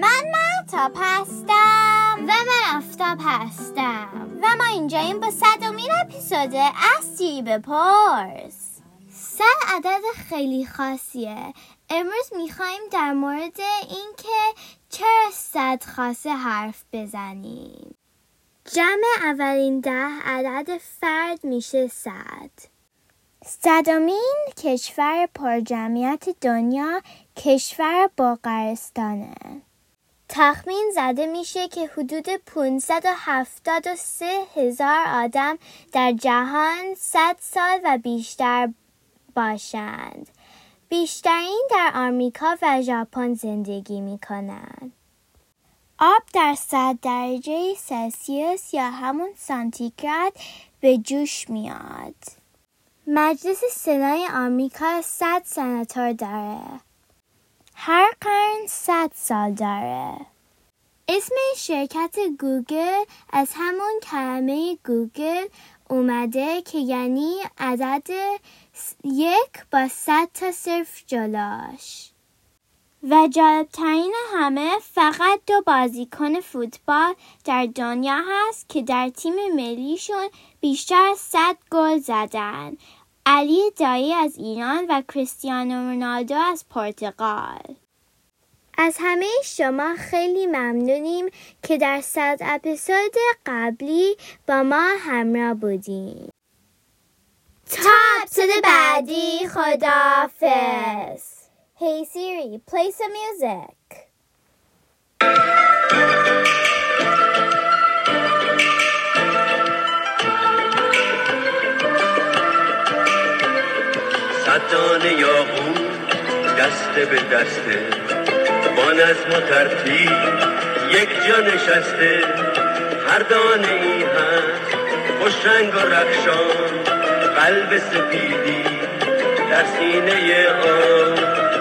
من مرتاب هستم و من افتاب هستم و ما اینجاییم با صدومین اپیزود از بپرس صد عدد خیلی خاصیه. امروز می‌خوایم در مورد اینکه چرا صد خاصه حرف بزنیم. جمع اولین ده عدد فرد میشه صد. صدامین کشور پرجمعیت دنیا کشور باقرستانه. تخمین زده میشه که حدود 573 هزار آدم در جهان 100 سال و بیشتر باشند. بیشترین در آمریکا و ژاپن زندگی می کنند. آب در 100 درجه سلسیوس یا همون سانتیگراد به جوش میاد. مجلس سنای آمریکا 100 سناتور داره. هر قرن 100 سال داره. اسم شرکت گوگل از همون کلمه googol اومده که یعنی عدد یک با صد تا صفر جلوش. و جالبترین همه فقط دو بازیکن فوتبال در دنیا هست که در تیم ملیشون بیشتر از صد گل زدن علی دایی از ایران و کریستیانو رونالدو از پرتغال. از همه شما خیلی ممنونیم که در صد اپیزود قبلی با ما همراه بودیم تا اپیزود بعدی خدافز Hey Siri, play some music. صدانه یاقو دسته به دسته با نظم و ترتیب یک جا نشسته. هر دانه ای هست خوش رنگ و رخشان. قلب سپیدی در سینه آن.